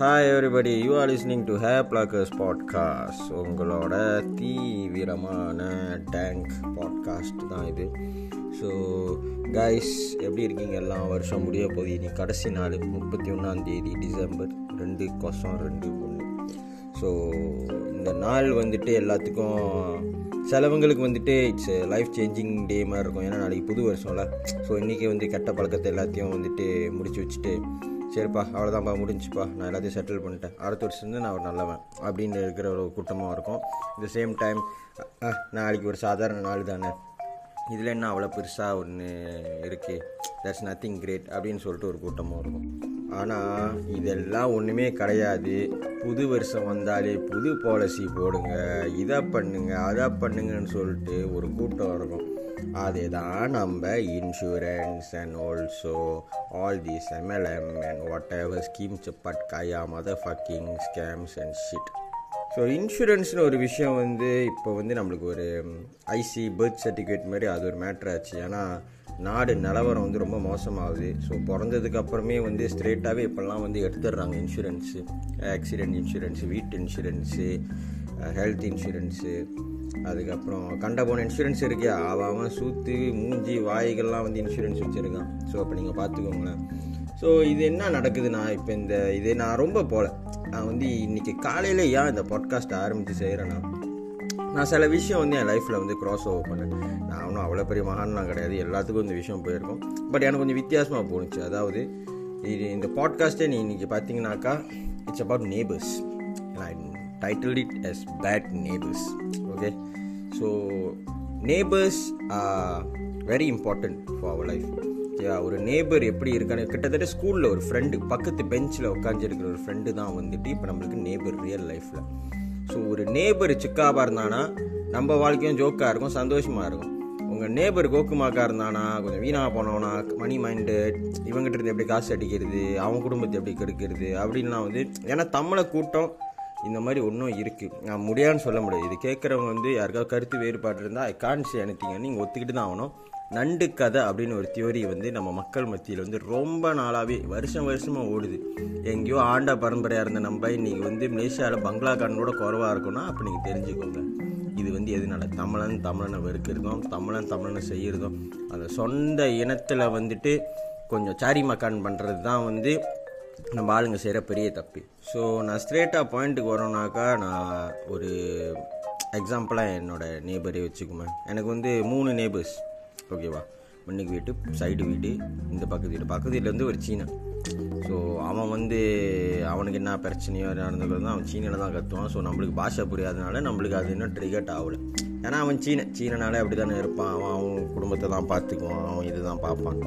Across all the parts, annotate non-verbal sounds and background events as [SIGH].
Hi everybody you are listening to her bloggers podcast உங்களோட தீவிரமான tank podcast தான் இது. ஸோ கைஸ் எப்படி இருக்கீங்க? எல்லாம் வருஷம் முடிய போகுது. நீ கடைசி நாள் முப்பத்தி ஒன்றாந்தேதி டிசம்பர் ரெண்டு கொசம் ரெண்டு ஒன்று. ஸோ இந்த நாள் வந்துட்டு எல்லாத்துக்கும் சிலவங்களுக்கு வந்துட்டு இட்ஸ் லைஃப் சேஞ்சிங் டே மாதிரி இருக்கும். ஏன்னா நாளைக்கு புது வருஷம்ல. ஸோ இன்றைக்கி வந்து கெட்ட பழக்கத்தை எல்லாத்தையும் வந்துட்டு முடிச்சு வச்சுட்டு சரிப்பா அவ்வளோதான்ப்பா முடிஞ்சுப்பா நான் எல்லாத்தையும் செட்டில் பண்ணிட்டேன். அடுத்த வருஷம் நான் ஒரு நல்லவன் அப்படின்னு இருக்கிற ஒரு கூட்டமாக இருக்கும். இந்த சேம் டைம் நாளைக்கு ஒரு சாதாரண நாள் தானே. இதில் என்ன அவ்வளோ பெருசாக ஒன்று இருக்குது தட்ஸ் நத்திங் கிரேட் அப்படின்னு சொல்லிட்டு ஒரு கூட்டமாக இருக்கும். ஆனால் இதெல்லாம் ஒன்றுமே கிடையாது. புது வருஷம் வந்தாலே புது பாலிசி போடுங்க. இதை பண்ணுங்க அதை பண்ணுங்கன்னு சொல்லிட்டு ஒரு கூட்டம் இருக்கும். அதுதான் நம்ம insurance and also all these MLM and whatever schemes பட்காயா mother fucking scams and shit so இன்சூரன்ஸ்னு ஒரு விஷயம் வந்து இப்போ வந்து நம்மளுக்கு ஒரு ஐசி பர்த் சர்டிஃபிகேட் மாதிரி அது ஒரு மேட்ரு ஆச்சு. ஏன்னா நாடு நிலவரம் வந்து ரொம்ப மோசமாகுது. ஸோ பிறந்ததுக்கு அப்புறமே வந்து ஸ்ட்ரெயிட்டாகவே இப்போல்லாம் வந்து எடுத்துடுறாங்க இன்சூரன்ஸு ஆக்சிடெண்ட் இன்சூரன்ஸு வீட்டு இன்சூரன்ஸு ஹெல்த் இன்சூரன்ஸு அதுக்கப்புறம் கண்ட போன இன்சூரன்ஸ் இருக்கே. அவன் சூத்து மூஞ்சி வாய்கள்லாம் வந்து இன்சூரன்ஸ் வச்சுருக்கான். ஸோ அப்போ நீங்கள் பார்த்துக்கோங்களேன். ஸோ இது என்ன நடக்குதுன்னா இப்போ இந்த இது நான் ரொம்ப போகல நான் வந்து இன்றைக்கி காலையில் ஏன் இந்த பாட்காஸ்ட் ஆரம்பித்து செய்கிறேன்னா நான் சில விஷயம் வந்து என் லைஃப்பில் வந்து க்ராஸ் ஓவர் பண்ணேன். நான் ஒன்றும் அவ்வளோ பெரிய மகான்லாம் கிடையாது. எல்லாத்துக்கும் இந்த விஷயம் போயிருக்கோம். பட் எனக்கு கொஞ்சம் வித்தியாசமாக போணுச்சு. அதாவது இது இந்த பாட்காஸ்ட்டே நீ இன்றைக்கி பார்த்தீங்கன்னாக்கா it's about neighbours title it is bad neighbours okay so neighbours are very important for our life ஒரு நேபர் எப்படி இருக்கான்னு கிட்டத்தட்ட ஸ்கூலில் ஒரு ஃப்ரெண்டு பக்கத்து பெஞ்சில் உட்காந்துருக்கிற ஒரு ஃப்ரெண்டு தான் வந்துட்டு இப்போ நம்மளுக்கு நேபர் ரியல் லைஃப்பில் ஸோ ஒரு நேபர் சிக்காபாக இருந்தானா நம்ம வாழ்க்கையும் ஜோக்காக இருக்கும் சந்தோஷமாக இருக்கும். உங்கள் நேபர் கோக்குமாக்கா இருந்தானா கொஞ்சம் வீணாக போனோன்னா மணி மைண்டு இவங்ககிட்ட இருந்து எப்படி காசு அடிக்கிறது அவன் குடும்பத்தை எப்படி கெடுக்கிறது அப்படின்லாம் வந்து ஏன்னா தமிழை கூட்டம் இந்த மாதிரி ஒன்றும் இருக்குது நான் முடியான்னு சொல்ல முடியாது. இது கேட்குறவங்க வந்து யாருக்காவது கருத்து வேறுபாடு இருந்தால் ஐ கான்ஸ் சே நீங்கள் ஒத்துக்கிட்டு தான் ஆகணும். நண்டு கதை அப்படின்னு ஒரு தியோரி வந்து நம்ம மக்கள் மத்தியில் வந்து ரொம்ப நாளாகவே வருஷம் வருஷமாக ஓடுது. எங்கேயோ ஆண்டா பரம்பரையாக இருந்த நம்ம இன்றைக்கி வந்து மலேசியாவில் கூட குறவாக இருக்குன்னா அப்போ நீங்கள் தெரிஞ்சுக்கோங்க. இது வந்து எதுனால? தமிழன் தமிழனை வெறுக்கிறதும் தமிழன் தமிழனை செய்கிறதும் அந்த சொந்த இனத்தில் வந்துட்டு கொஞ்சம் சாரி மக்கான் பண்ணுறது தான் வந்து நம்ம ஆளுங்க செய்கிற பெரிய தப்பு. ஸோ நான் ஸ்ட்ரேட்டாக பாயிண்ட்டுக்கு வரோம்னாக்கா நான் ஒரு எக்ஸாம்பிளாக என்னோடய நேபரே வச்சுக்குவேன் எனக்கு வந்து மூணு நேபர்ஸ் ஓகேவா மண்ணுக்கு வீட்டு சைடு வீடு இந்த பக்கத்து வீடு. பக்கத்து வீட்டில் வந்து ஒரு சீனா. ஸோ அவன் வந்து அவனுக்கு என்ன பிரச்சனையோ நடந்துக்கிறது அவன் சீனில் தான் கற்றுவான் ஸோ நம்மளுக்கு பாஷை புரியாதனால நம்மளுக்கு அது இன்னும் ட்ரிகட் ஆகலை. ஏன்னா அவன் சீன. சீனனாலே அப்படி தானே இருப்பான். அவன் அவன் குடும்பத்தை தான் பார்த்துக்குவான். அவன் இது தான் பார்ப்பான்.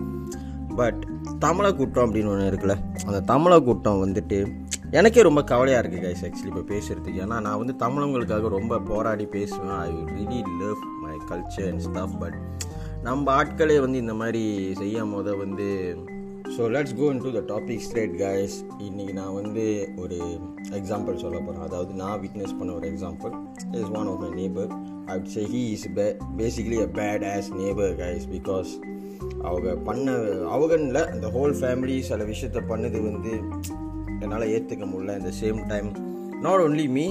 பட் தமிழை கூட்டம் அப்படின்னு ஒன்று இருக்குல்ல அந்த தமிழை கூட்டம் வந்துட்டு எனக்கே ரொம்ப கவலையாக இருக்குது கைஸ் ஆக்சுவலி இப்போ பேசுகிறதுக்கு ஏன்னா நான் வந்து தமிழங்களுக்காக ரொம்ப போராடி பேசுவேன். I really love my culture and stuff but நம்ம ஆட்களே வந்து இந்த மாதிரி செய்யும் போத வந்து so let's go into the topic straight guys இன்றைக்கி நான் வந்து ஒரு எக்ஸாம்பிள் சொல்ல போகிறேன் அதாவது நான் விட்னஸ் பண்ண ஒரு example is one of my neighbour I say he is ba basically a bad ass neighbour guys because அவங்க பண்ண அவகனில் அந்த ஹோல் ஃபேமிலி சில விஷயத்த பண்ணது வந்து என்னால் ஏற்றுக்க முடியல. இந்த same time not only me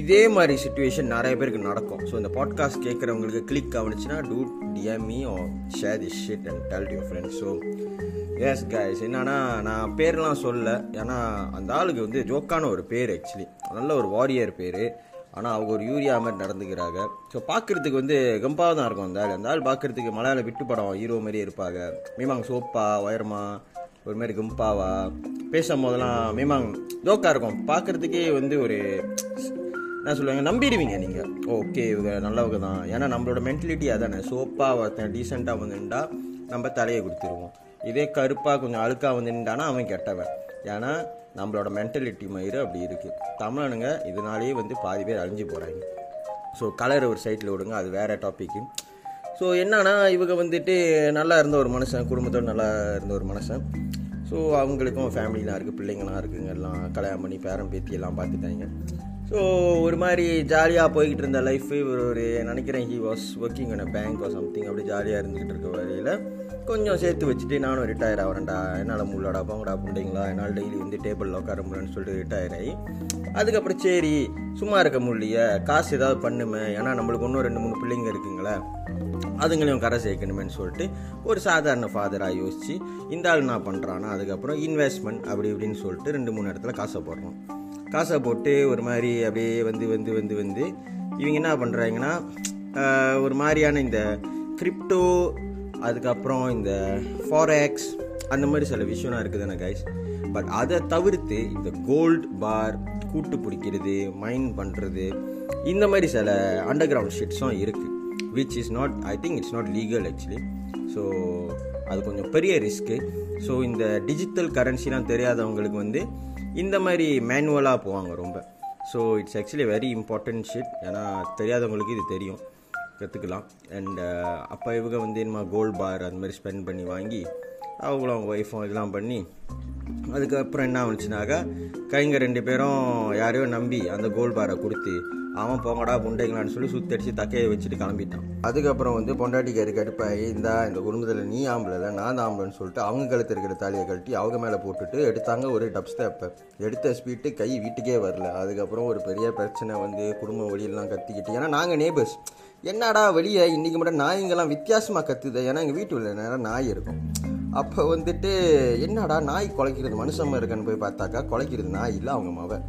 இதே மாதிரி சுச்சுவேஷன் நிறைய பேருக்கு நடக்கும். ஸோ இந்த பாட்காஸ்ட் கேட்குறவங்களுக்கு click ஆகுனுச்சுன்னா do DM me or share this shit and tell your friends so yes guys என்னன்னா நான் பேர்லாம் சொல்ல ஏன்னா அந்த ஆளுக்கு வந்து ஜோக்கான ஒரு பேர் ஆக்சுவலி நல்ல ஒரு வாரியர் பேர். ஆனால் அவங்க ஒரு யூரியா மாதிரி நடந்துக்கிறாங்க. ஸோ பார்க்குறதுக்கு வந்து கம்பாக தான் இருக்கும் அந்த ஆள். அந்த ஆள் பார்க்குறதுக்கு மலையாள விட்டு படம் ஹீரோ மாதிரியே இருப்பாங்க. மீமாங் சோப்பா ஒயரமா ஒரு மாதிரி கம்பாவா. பேசும் போதெல்லாம் மீமாங் ஜோக்காக இருக்கும். பார்க்குறதுக்கே வந்து ஒரு என்ன சொல்லுவாங்க நம்பிடுவீங்க நீங்கள் ஓகே இவங்க நல்லவங்க தான். ஏன்னா நம்மளோட மென்டலிட்டி அதானே. சோப்பாக ஒருத்தன் டீசெண்டாக வந்துட்டா நம்ம தலையை கொடுத்துருவோம். இதே கருப்பாக கொஞ்சம் அழுக்காக வந்துட்டானா அவன் கெட்டவன். ஏன்னா நம்மளோட மென்டலிட்டி மயிறு அப்படி இருக்குது தமிழனுங்க இதனாலேயே வந்து பாதி பேர் அழிஞ்சு போகிறாங்க ஸோ கலர் ஒரு சைட்டில் விடுங்க அது வேறு டாப்பிக்கு ஸோ என்னன்னா இவங்க வந்துட்டு நல்லா இருந்த ஒரு மனுஷன் குடும்பத்தோடு நல்லா இருந்த ஒரு மனுஷன். ஸோ அவங்களுக்கும் ஃபேமிலிலாம் இருக்குது பிள்ளைங்களாம் இருக்குங்க எல்லாம் கல்யாணம் பண்ணி பேரம் பேத்தி எல்லாம் பார்த்துட்டாங்க. ஸோ ஒரு மாதிரி ஜாலியாக போய்கிட்டு இருந்த லைஃப் இவர் ஒரு நினைக்கிறேன் he was working in bank or something அப்படி ஜாலியாக இருந்துகிட்டு இருக்க வரையில் கொஞ்சம் சேர்த்து வச்சுட்டு நானும் ரிட்டையர் ஆகிறேன்டா என்னால் முள்ளடா போங்கடா புண்டிங்களா? என்னால் டெய்லி வந்து டேபிளில் உட்கார முடியலன்னு சொல்லிட்டு ரிட்டையர் ஆகி அதுக்கப்புறம் சரி சும்மா இருக்க முடியலையே. காசு ஏதாவது பண்ணுமே. ஏன்னா நம்மளுக்கு இன்னும் ரெண்டு மூணு பிள்ளைங்க இருக்குங்களே. அதுங்களையும் கரை சேர்க்கணுமேனு சொல்லிட்டு ஒரு சாதாரண ஃபாதராக யோசித்து இந்த ஆள் நான் பண்ணுறான்னா அதுக்கப்புறம் இன்வெஸ்ட்மெண்ட் அப்படி இப்படின்னு சொல்லிட்டு ரெண்டு மூணு இடத்துல காசை போடுறோம் காசை போட்டு ஒரு மாதிரி அப்படியே வந்து வந்து வந்து வந்து இவங்க என்ன பண்ணுறாங்கன்னா ஒரு மாதிரியான இந்த கிரிப்டோ அதுக்கப்புறம் இந்த ஃபாரெக்ஸ் அந்த மாதிரி சில விஷயம்லாம் தானே கைஸ் பட் அதை தவிர்த்து இந்த கோல்டு பார் கூட்டு பிடிக்கிறது மைண்ட் பண்ணுறது இந்த மாதிரி சில அண்டர் கிரவுண்ட் ஷிட்ஸும் இருக்குது which is not I think it's not legal actually so அது கொஞ்சம் பெரிய ரிஸ்க்கு ஸோ இந்த டிஜிட்டல் கரன்சிலாம் தெரியாதவங்களுக்கு வந்து இந்த மாதிரி மேனுவலாக போவாங்க ரொம்ப. So it's actually very important shit ஏன்னா தெரியாதவங்களுக்கு இது தெரியும். கற்றுக்கலாம் அண்ட் அப்போ இவங்க வந்து என்னமா கோல்ட் பார் அந்த மாதிரி ஸ்பெண்ட் பண்ணி வாங்கி அவங்களும் அவங்க ஒய்ஃபும் இதெல்லாம் பண்ணி அதுக்கப்புறம் என்ன ஆச்சுனாக்கா கைங்க ரெண்டு பேரும் யாரையோ நம்பி அந்த கோல்ட் பாரை கொடுத்து அவன் போங்கடா புண்டைங்களான்னு சொல்லி சுத்தடிச்சு தக்கையை வச்சுட்டு கிளம்பிட்டான். அதுக்கப்புறம் வந்து பொண்டாட்டிக்காரி கடுப்பாகி இந்தா இந்த குடும்பத்தில் நீ ஆம்பளை இல்லை நான் தான் ஆம்பளைன்னு சொல்லிட்டு அவங்க கழுத்து இருக்கிற தாலியை கழட்டி அவங்க மேலே போட்டுட்டு எடுத்தாங்க ஒரு டப் ஸ்டெப்பை எடுத்த ஸ்பீட்டு கை வீட்டுக்கே வரல. அதுக்கப்புறம் ஒரு பெரிய பிரச்சனை வந்து குடும்ப வழியெல்லாம் கத்திக்கிட்டு. ஏன்னா நாங்கள் நேபர்ஸ் என்னடா வெளியே இன்றைக்கி மட்டும் நாய்ங்கெல்லாம் வித்தியாசமாக கத்துது. ஏன்னா எங்கள் வீட்டு நேரம் நாய் இருக்கும். அப்போ வந்துட்டு என்னடா நாய் குலைக்கிறது? மனுஷன் இருக்கான்னு போய் பார்த்தாக்கா குலைக்கிறது நாய் இல்லை அவங்க மவன்.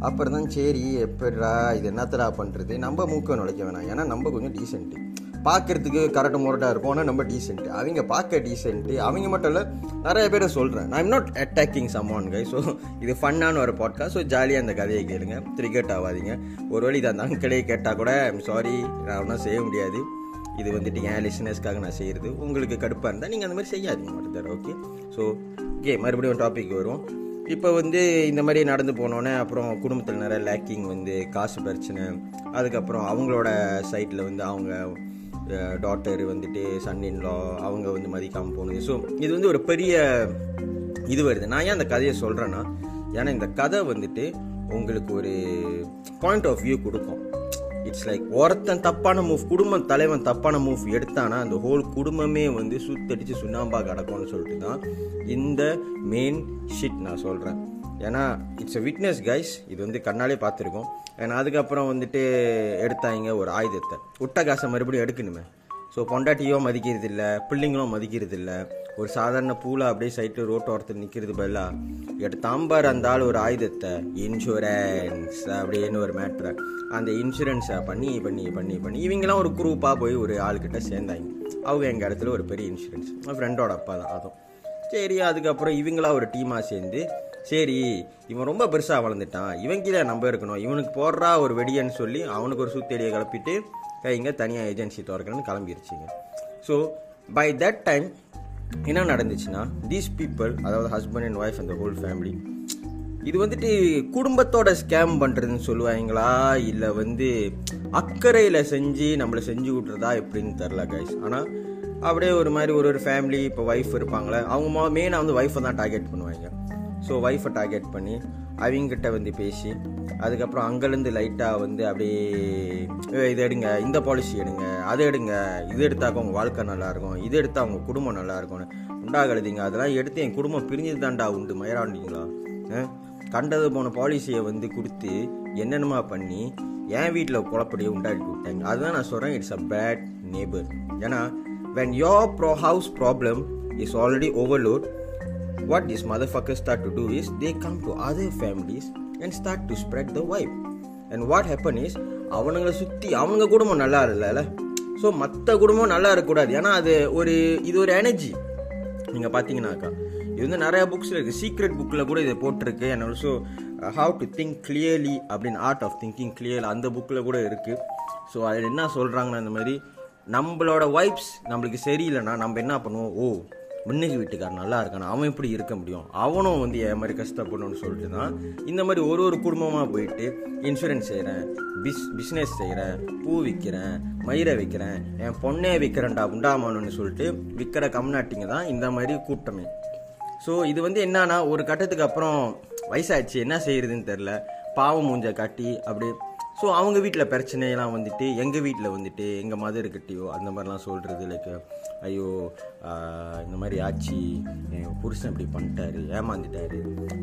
அப்புறம் தான் சரி எப்படிடா இது என்னத்தடா பண்ணுறது நம்ம மூக்க நுழைக்க வேணாம். ஏன்னா நம்ம கொஞ்சம் டீசென்ட்டு பார்க்குறதுக்கு கரெக்டாக முரட்டாக இருக்கும் ஆனால் நம்ம டீசென்ட்டு அவங்க பார்க்க டீசென்ட்டு அவங்க மட்டும் இல்லை நிறைய பேரை சொல்கிறேன் நான் not attacking some man guy so இது ஃபன்னான ஒரு பாட்காஸ்ட் ஸோ ஜாலியாக அந்த கதையை கேளுங்க. கிரிக்கெட் ஆகாதீங்க. ஒரு வழி இதை அந்த அங்கிளே கேட்டால் கூட சாரி நான் ஒன்றும் செய்ய முடியாது. இது வந்துட்டு என் லிசனர்ஸ்க்காக நான் செய்கிறது உங்களுக்கு கடுப்பாக இருந்தால் நீங்கள் அந்த மாதிரி செய்யாதீங்க மட்டும் ஓகே ஸோ ஓகே மறுபடியும் டாபிக் வரும் இப்போ வந்து இந்த மாதிரி நடந்து போனோன்னே அப்புறம் குடும்பத்தில் நிறைய லேக்கிங் வந்து காசு பிரச்சனை அதுக்கப்புறம் அவங்களோட சைட்டில் வந்து அவங்க டாட்டர் வந்துட்டு சன் இன்லா அவங்க வந்து மதிக்காமல் போனது. ஸோ இது வந்து ஒரு பெரிய இது வருது. நான் ஏன் அந்த கதையை சொல்கிறேன்னா ஏன்னா இந்த கதை வந்துட்டு உங்களுக்கு ஒரு பாயிண்ட் ஆஃப் வியூ கொடுக்கும். இட்ஸ் லைக் ஒருத்தன் தப்பான மூவ் குடும்ப தலைவன் தப்பான மூவ் எடுத்தானா அந்த ஹோல் குடும்பமே வந்து சுத்தடிச்சு சுண்ணாம்பா கிடக்கும்னு சொல்லிட்டு தான் இந்த மெயின் ஷிட் நான் சொல்கிறேன் ஏன்னா இட்ஸ் அ விட்னஸ் கைஸ் இது வந்து கண்ணாலே பார்த்துருக்கோம். ஏன்னா அதுக்கப்புறம் வந்துட்டு எடுத்தாங்க ஒரு ஆயுதத்தை. விட்ட காசை மறுபடியும் எடுக்கணுமே. ஸோ பொண்டாட்டியோ மதிக்கிறது இல்லை பிள்ளைங்களும் மதிக்கிறது இல்லை ஒரு சாதாரண பூலை அப்படியே சைட்டில் ரோட்டு ஓரத்தில் நிற்கிறது பதிலாக எடுத்தாம்பார் அந்த ஆள் ஒரு ஆயுதத்தை. இன்சூரன்ஸ் அப்படின்னு ஒரு மேட்ரை அந்த இன்சூரன்ஸை பண்ணி பண்ணி பண்ணி பண்ணி இவங்கெல்லாம் ஒரு குரூப்பாக போய் ஒரு ஆள்கிட்ட சேர்ந்தாங்க. அவங்க எங்கள் இடத்துல ஒரு பெரிய இன்சூரன்ஸ் ஃப்ரெண்டோட அப்பா தான் அதுவும். சரி அதுக்கப்புறம் இவங்களா ஒரு டீமாக சேர்ந்து சரி இவன் ரொம்ப பெருசாக வளர்ந்துட்டான் இவன் கீழே நம்ப இருக்கணும் இவனுக்கு போடுறா ஒரு வெடியன்னு சொல்லி அவனுக்கு ஒரு சுத்தடியை கிளப்பிட்டு கைங்க தனியாக ஏஜென்சி திறக்கிறேன்னு கிளம்பிருச்சிங்க. ஸோ பை தட் டைம் என்ன நடந்துச்சுன்னா தீஸ் பீப்புள் அதாவது ஹஸ்பண்ட் அண்ட் ஒய்ஃப் அந்த ஹோல் ஃபேமிலி இது வந்துட்டு குடும்பத்தோட ஸ்கேம் பண்ணுறதுன்னு சொல்லுவாங்களா? இல்லை வந்து அக்கறையில் செஞ்சு நம்மளை செஞ்சு விட்றதா எப்படின்னு தெரில கைஸ் ஆனால் அப்படியே ஒரு மாதிரி ஒரு ஒரு ஃபேமிலி இப்போ ஒய்ஃப் இருப்பாங்களே அவங்க மெயினாக வந்து ஒய்ஃபை தான் டார்கெட் பண்ணுவாங்க. ஸோ ஒய்ஃபை டார்கெட் பண்ணி அவங்ககிட்ட வந்து பேசி அதுக்கப்புறம் அங்கேருந்து லைட்டாக வந்து அப்படியே இது எடுங்க இந்த பாலிசி எடுங்க அதை எடுங்க இது எடுத்தாக்க உங்கள் வாழ்க்கை நல்லாயிருக்கும் இது எடுத்தால் அவங்க குடும்பம் நல்லாயிருக்கும்னு உண்டாகழுதிங்க அதெல்லாம் எடுத்து என் குடும்பம் பிரிஞ்சது தாண்டா உண்டு மயிராண்டிங்களா? கண்டது போன பாலிசியை வந்து கொடுத்து என்னென்னமா பண்ணி என் வீட்டில் குழப்படியை உண்டாக்கி விட்டாங்க அதுதான் நான் சொல்கிறேன் இட்ஸ் அ பேட் நேபர் ஏன்னா when your bro house problem is already overload what is mother fucker start to do is they come to other families and start to spread the vibe and what happen is அவனுங்களை சுற்றி அவங்க குடும்பம் நல்லா இல்லைல்ல. So மற்ற குடும்பம் நல்லா இருக்கக்கூடாது. ஏன்னா அது ஒரு இது ஒரு எனர்ஜி நீங்கள் பார்த்தீங்கன்னாக்கா இது வந்து நிறையா புக்ஸில் இருக்குது சீக்ரெட் புக்கில் கூட இதை போட்டிருக்கு. And also how to think clearly அப்படின்னு ஆர்ட் ஆஃப் திங்கிங் கிளியர் அந்த புக்கில் கூட இருக்குது ஸோ அதில் என்ன சொல்கிறாங்கன்னா இந்த மாதிரி நம்மளோட வைப்ஸ் நம்மளுக்கு சரியில்லைன்னா நம்ம என்ன பண்ணுவோம்? ஓ முன்னுக்கு வீட்டுக்காரன் நல்லா இருக்கானா. அவன் எப்படி இருக்க முடியும். அவனும் வந்து என் மாதிரி கஷ்டப்படணும்னு சொல்லிட்டு தான் இந்த மாதிரி ஒரு ஒரு குடும்பமாக போயிட்டு இன்சூரன்ஸ் செய்கிறேன் பிஸ் பிஸ்னஸ் செய்கிறேன் பூ விற்கிறேன் மயிரை விற்கிறேன் என் பொண்ணே விற்கிறேன்டா உண்டாமானுன்னு சொல்லிட்டு விற்கிற கம்நாட்டிங்க தான் இந்த மாதிரி கூட்டமே. ஸோ இது வந்து என்னன்னா ஒரு கட்டத்துக்கு அப்புறம் வயசாச்சு என்ன செய்யறதுன்னு தெரில பாவம் மூஞ்ச காட்டி அப்படி ஸோ அவங்க வீட்டில் பிரச்சனையெல்லாம் வந்துட்டு எங்கள் வீட்டில் வந்துட்டு எங்கள் மதர்கிட்டயோ அந்த மாதிரிலாம் சொல்கிறது லைக் ஐயோ இந்த மாதிரி ஆச்சு புருஷன் இப்படி பண்ணிட்டாரு ஏமாந்துட்டாரு.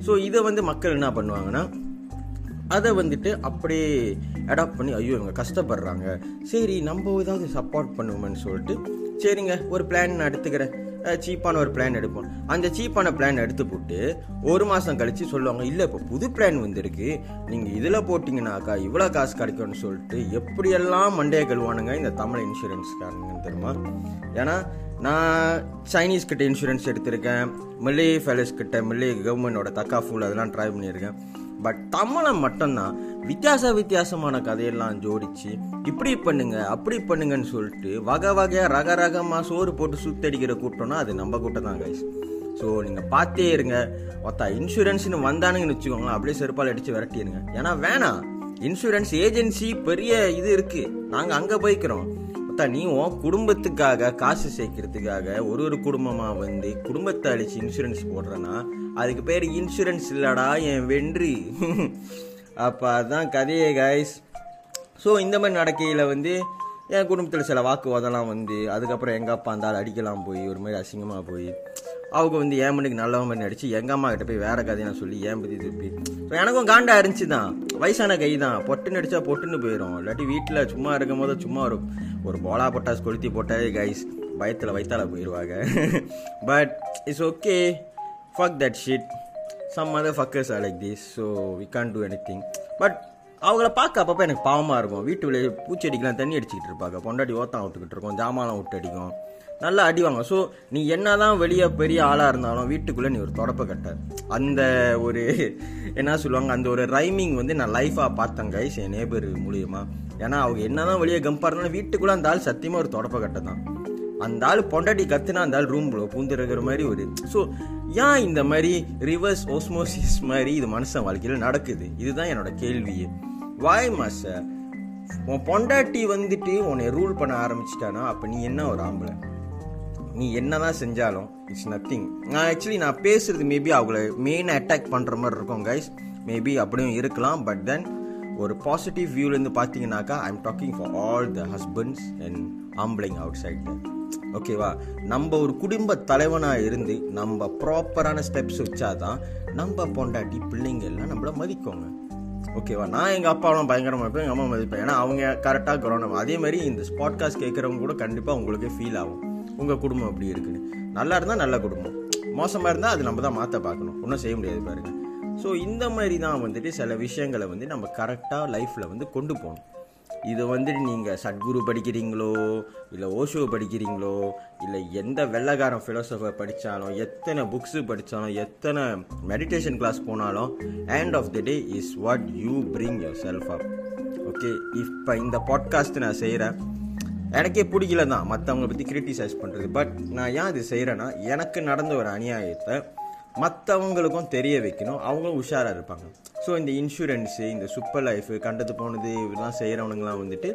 ஸோ இதை வந்து மக்கள் என்ன பண்ணுவாங்கன்னா அதை வந்துட்டு அப்படியே அடாப்ட் பண்ணி ஐயோ இவங்க கஷ்டப்படுறாங்க. சரி நம்ம ஏதாவது சப்போர்ட் பண்ணுவோம்னு சொல்லிட்டு சரிங்க ஒரு பிளான் நான் எடுத்துக்கிறேன். சீப்பான ஒரு பிளான் எடுப்போம். அந்த சீப்பான பிளான் எடுத்து போட்டு ஒரு மாதம் கழித்து சொல்லுவாங்க இல்லை இப்போ புது பிளான் வந்திருக்கு. நீங்கள் இதில் போட்டிங்கனாக்கா இவ்வளோ காசு கிடைக்கும்னு சொல்லிட்டு எப்படியெல்லாம் மண்டையை கழுவானுங்க இந்த தமிழ் இன்சூரன்ஸ்காரங்க தெரியுமா? ஏன்னா நான் சைனீஸ் கிட்ட இன்சூரன்ஸ் எடுத்திருக்கேன். மில்லி ஃபெலஸ் கிட்ட மில்லி கவர்மெண்டோட தக்காஃபூல் அதெல்லாம் ட்ரை பண்ணியிருக்கேன். பட் தமிழை மட்டும்தான் வித்தியாச வித்தியாசமான கதையெல்லாம் ஜோடிச்சு இப்படி பண்ணுங்க அப்படி பண்ணுங்கன்னு சொல்லிட்டு வகை வகையாக ரக ரகமாக சோறு போட்டு சுத்தடிக்கிற கூட்டம்னா அது நம்ம கூட்டம் தான் கைஸ் ஸோ நீங்கள் பார்த்தே இருங்க. ஒத்தா இன்சூரன்ஸ்னு வந்தானுங்கன்னு வச்சுக்கோங்களேன் அப்படியே செருப்பால் அடித்து விரட்டிடுங்க. ஏன்னா வேணாம். இன்சூரன்ஸ் ஏஜென்சி பெரிய இது இருக்குது நாங்கள் அங்கே போய்க்கிறோம். ஒத்தா நீ உன் குடும்பத்துக்காக காசு சேர்க்கறதுக்காக ஒரு ஒரு குடும்பமாக வந்து குடும்பத்தை அழிச்சு இன்சூரன்ஸ் போடுறேன்னா அதுக்கு பேர் இன்சூரன்ஸ் இல்லடா என் வென்றி. [LAUGHS] அப்போ அதுதான் கதையே கைஸ் ஸோ இந்த மாதிரி நடக்கையில் வந்து என் குடும்பத்தில் சில வாக்குவாதம்லாம் வந்து அதுக்கப்புறம் எங்கள் அப்பா அந்த ஆள் அடிக்கலாம் போய் ஒரு மாதிரி அசிங்கமாக போய் அவங்க வந்து ஏன் மணிக்கு நல்லவன் பண்ணி அடிச்சு எங்கள் அம்மா கிட்ட போய் வேறு கதையை சொல்லி ஏன் பற்றி திருப்பி. ஸோ எனக்கும் காண்டா இருந்துச்சு தான் வயசான கை தான் பொட்டுன்னு அடித்தா பொட்டுன்னு போயிடும் இல்லாட்டி வீட்டில் சும்மா இருக்கும் போது சும்மா ஒரு ஒரு போலா பொட்டாஸ் கொளுத்தி போட்டாலே கைஸ் பயத்தில் வைத்தால போயிடுவாங்க but it's okay fuck that shit some other fuckers are like this so we can do anything but அவங்கள பார்க்க அப்பப்போ எனக்கு பாவமாக இருக்கும். வீட்டு வெளியே பூச்செடிக்கெலாம் தண்ணி அடிச்சுக்கிட்டு இருப்பாங்க. பொண்டாட்டி ஓத்தம் விட்டுக்கிட்டு இருக்கும். ஜாமான்லாம் விட்டு அடிக்கும். நல்லா அடிவாங்க ஸோ நீ என்ன தான் வெளியே பெரிய ஆளாக இருந்தாலும் வீட்டுக்குள்ளே நீ ஒரு தொடப்ப கட்ட. அந்த ஒரு என்ன சொல்லுவாங்க அந்த ஒரு ரைமிங் வந்து நான் லைஃபாக பார்த்தேன் கைஸ் என் நேபர் மூலியமாக ஏன்னா அவங்க என்ன தான் வெளியே கம்பா இருந்தாலும் வீட்டுக்குள்ளே அந்த ஆள் சத்தியமாக ஒரு தொடப்ப கட்ட தான் அந்த ஆள் பொண்டாட்டி கத்துனா அந்த ஆள் ரூம்ல பூந்துருக்கிற மாதிரி ஒரு ஸோ ஏன் இந்த மாதிரி ரிவர்ஸ் ஓஸ்மோசிஸ் மாதிரி இது மனுஷன் வாழ்க்கையில் நடக்குது? இதுதான் என்னோட கேள்வியே வாய் மாஸ்டர் உன் பொண்டாட்டி வந்துட்டு உன்னை ரூல் பண்ண ஆரம்பிச்சிட்டானா? அப்போ நீ என்ன ஒரு ஆம்பளை? நீ என்னதான் செஞ்சாலும் இட்ஸ் நத்திங் நான் ஆக்சுவலி நான் பேசுறது மேபி அவங்கள மெயினாக அட்டாக் பண்ணுற மாதிரி இருக்கும் கைஸ் மேபி அப்படியும் இருக்கலாம் பட் தென் ஒரு பாசிட்டிவ் வியூலேருந்து பார்த்தீங்கன்னாக்கா I am talking for all the husbands and ஆம்பளைங் அவுட் சைடில் ஓகேவா நம்ம ஒரு குடும்ப தலைவனாக இருந்து நம்ம ப்ராப்பரான ஸ்டெப்ஸ் வச்சாதான் நம்ம பொண்டாட்டி பிள்ளைங்க எல்லாம் நம்மளை மதிக்கோங்க. ஓகேவா நான் எங்கள் அப்பாவெல்லாம் பயங்கரமாக இருப்பேன் எங்கள் அம்மா மதிப்பேன். ஏன்னா அவங்க கரெக்டாக கவனம் அதே மாதிரி இந்த ஸ்பாட்காஸ்ட் கேட்குறவங்க கூட கண்டிப்பாக உங்களுக்கு ஃபீல் ஆகும். உங்கள் குடும்பம் எப்படி இருக்குன்னு. நல்லா இருந்தால் நல்ல குடும்பம். மோசமாக இருந்தால் அது நம்ம தான் மாற்ற பார்க்கணும். ஒன்றும் செய்ய முடியாது பாருங்கள் ஸோ இந்த மாதிரி தான் வந்துட்டு சில விஷயங்களை வந்து நம்ம கரெக்டாக லைஃப்பில் வந்து கொண்டு போகணும். இது வந்துட்டு நீங்கள் சத்குரு படிக்கிறீங்களோ இல்லை ஓஷோ படிக்கிறீங்களோ இல்லை எந்த வெள்ளக்காரன் ஃபிலோசஃபர் படித்தாலும் எத்தனை புக்ஸு படித்தாலும் எத்தனை மெடிடேஷன் கிளாஸ் போனாலும் end of the day is what you bring yourself up okay இப்போ இந்த பாட்காஸ்ட் நான் செய்கிறேன் எனக்கே பிடிக்கல தான் மற்றவங்களை பற்றி கிரிட்டிசைஸ் பண்ணுறது பட் நான் ஏன் இது செய்கிறேன்னா எனக்கு நடந்த ஒரு அநியாயத்தை மற்றவங்களுக்கும் தெரிய வைக்கணும். அவங்களும் உஷாராக இருப்பாங்க. ஸோ இந்த இன்சூரன்ஸு இந்த சூப்பர் லைஃபு கண்டது போனது இதெல்லாம் செய்கிறவனுங்களாம் வந்துட்டு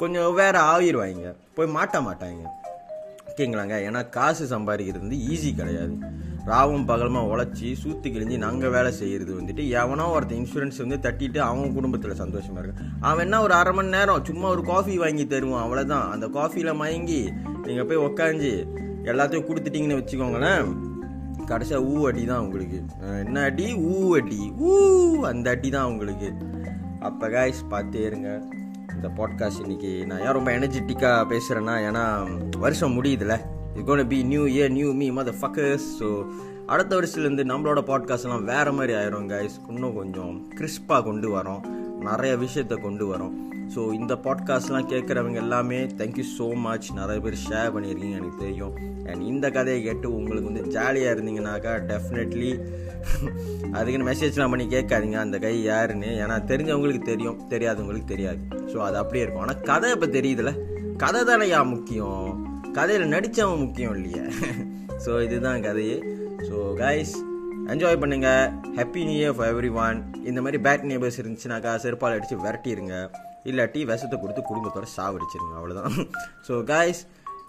கொஞ்சம் வேறு ஆயிடுவாங்க போய் மாட்ட மாட்டாங்க ஓகேங்களாங்க? ஏன்னா காசு சம்பாதிக்கிறது வந்து ஈஸி கிடையாது. ராவும் பகலமாக உழைச்சி சூத்து கிழிஞ்சு நாங்கள் வேலை செய்கிறது வந்துட்டு எவனோ ஒருத்தன் இன்சூரன்ஸ் வந்து தட்டிட்டு அவன் குடும்பத்தில் சந்தோஷமாக இருக்கு அவன் என்ன ஒரு அரை மணி நேரம் சும்மா ஒரு காஃபி வாங்கி தருவான் அவ்வளோதான் அந்த காஃபியில் மயங்கி நீங்கள் போய் உக்காஞ்சி எல்லாத்தையும் கொடுத்துட்டிங்கன்னு வச்சுக்கோங்களேன். கடைசியாக ஊ அடி தான் உங்களுக்கு. என்ன அடி? ஊ அடி. ஊ அந்த அடி தான் உங்களுக்கு. அப்போ காய்ஸ் பார்த்தே இருங்க. இந்த பாட்காஸ்ட் இன்றைக்கி நான் ஏன் ரொம்ப எனர்ஜெட்டிக்காக பேசுகிறேன்னா ஏன்னா வருஷம் முடியுதுல. இது gonna be new year new me motherfuckers so அடுத்த வருஷத்துலேருந்து நம்மளோட பாட்காஸ்ட்லாம் வேறு மாதிரி ஆயிரும் காய்ஸ் இன்னும் கொஞ்சம் கிறிஸ்பாக கொண்டு வரோம். நிறைய விஷயத்த கொண்டு வரோம். ஸோ இந்த பாட்காஸ்ட்லாம் கேட்குறவங்க எல்லாமே தேங்க்யூ ஸோ மச் நிறைய பேர் ஷேர் பண்ணியிருக்கீங்க எனக்கு தெரியும். அண்ட் இந்த கதையை கேட்டு உங்களுக்கு வந்து ஜாலியாக இருந்தீங்கன்னாக்கா டெஃபினெட்லி அதுக்குன்னு மெசேஜ்லாம் பண்ணி கேட்காதீங்க. அந்த கை யாருன்னு? ஏன்னா தெரிஞ்சவங்களுக்கு தெரியும். தெரியாதவங்களுக்கு தெரியாது. ஸோ அது அப்படியே இருக்கும். ஆனால் கதை இப்போ தெரியுதுல்ல? கதை தானையா முக்கியம்? கதையில் நடித்தவன் முக்கியம் இல்லையா? ஸோ [LAUGHS] இதுதான் கதையே. ஸோ கைஸ் என்ஜாய் பண்ணுங்க. Happy new year for everyone இந்த மாதிரி பேட் நேபர்ஸ் இருந்துச்சுனாக்கா செருப்பால் அடித்து விரட்டிடுங்க இல்லாட்டி விஷத்தை கொடுத்து குடும்பத்தோட சாவடிச்சிருங்க. அவ்வளோதான் so guys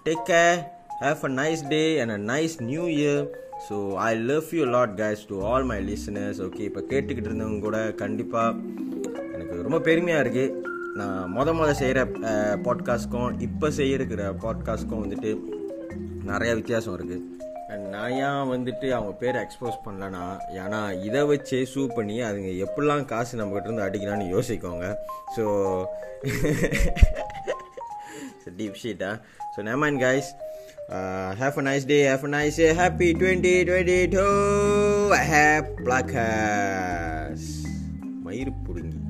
take care have a nice day and a nice new year so I love you lot guys to all my listeners okay இப்போ கேட்டுக்கிட்டு இருந்தவங்க கூட கண்டிப்பாக எனக்கு ரொம்ப பெருமையாக இருக்குது நான் மொத மொதல் செய்கிற பாட்காஸ்ட்க்கும் இப்போ செய்யிருக்கிற பாட்காஸ்ட்க்கும் வந்துட்டு நிறையா வித்தியாசம் இருக்குது நான் ஏன் வந்துட்டு அவங்க பேரை எக்ஸ்போஸ் பண்ணலன்னா ஏன்னா இதை வச்சே சூ பண்ணி அதுங்க எப்படிலாம் காசு நம்மகிட்ட இருந்து அடிக்கலாம்னு யோசிக்கோங்க. ஸோ டீப் ஷீட்டா so Naaman guys have nice day day have a nice day happy 2022 have blackers மயிர் புடுங்கி.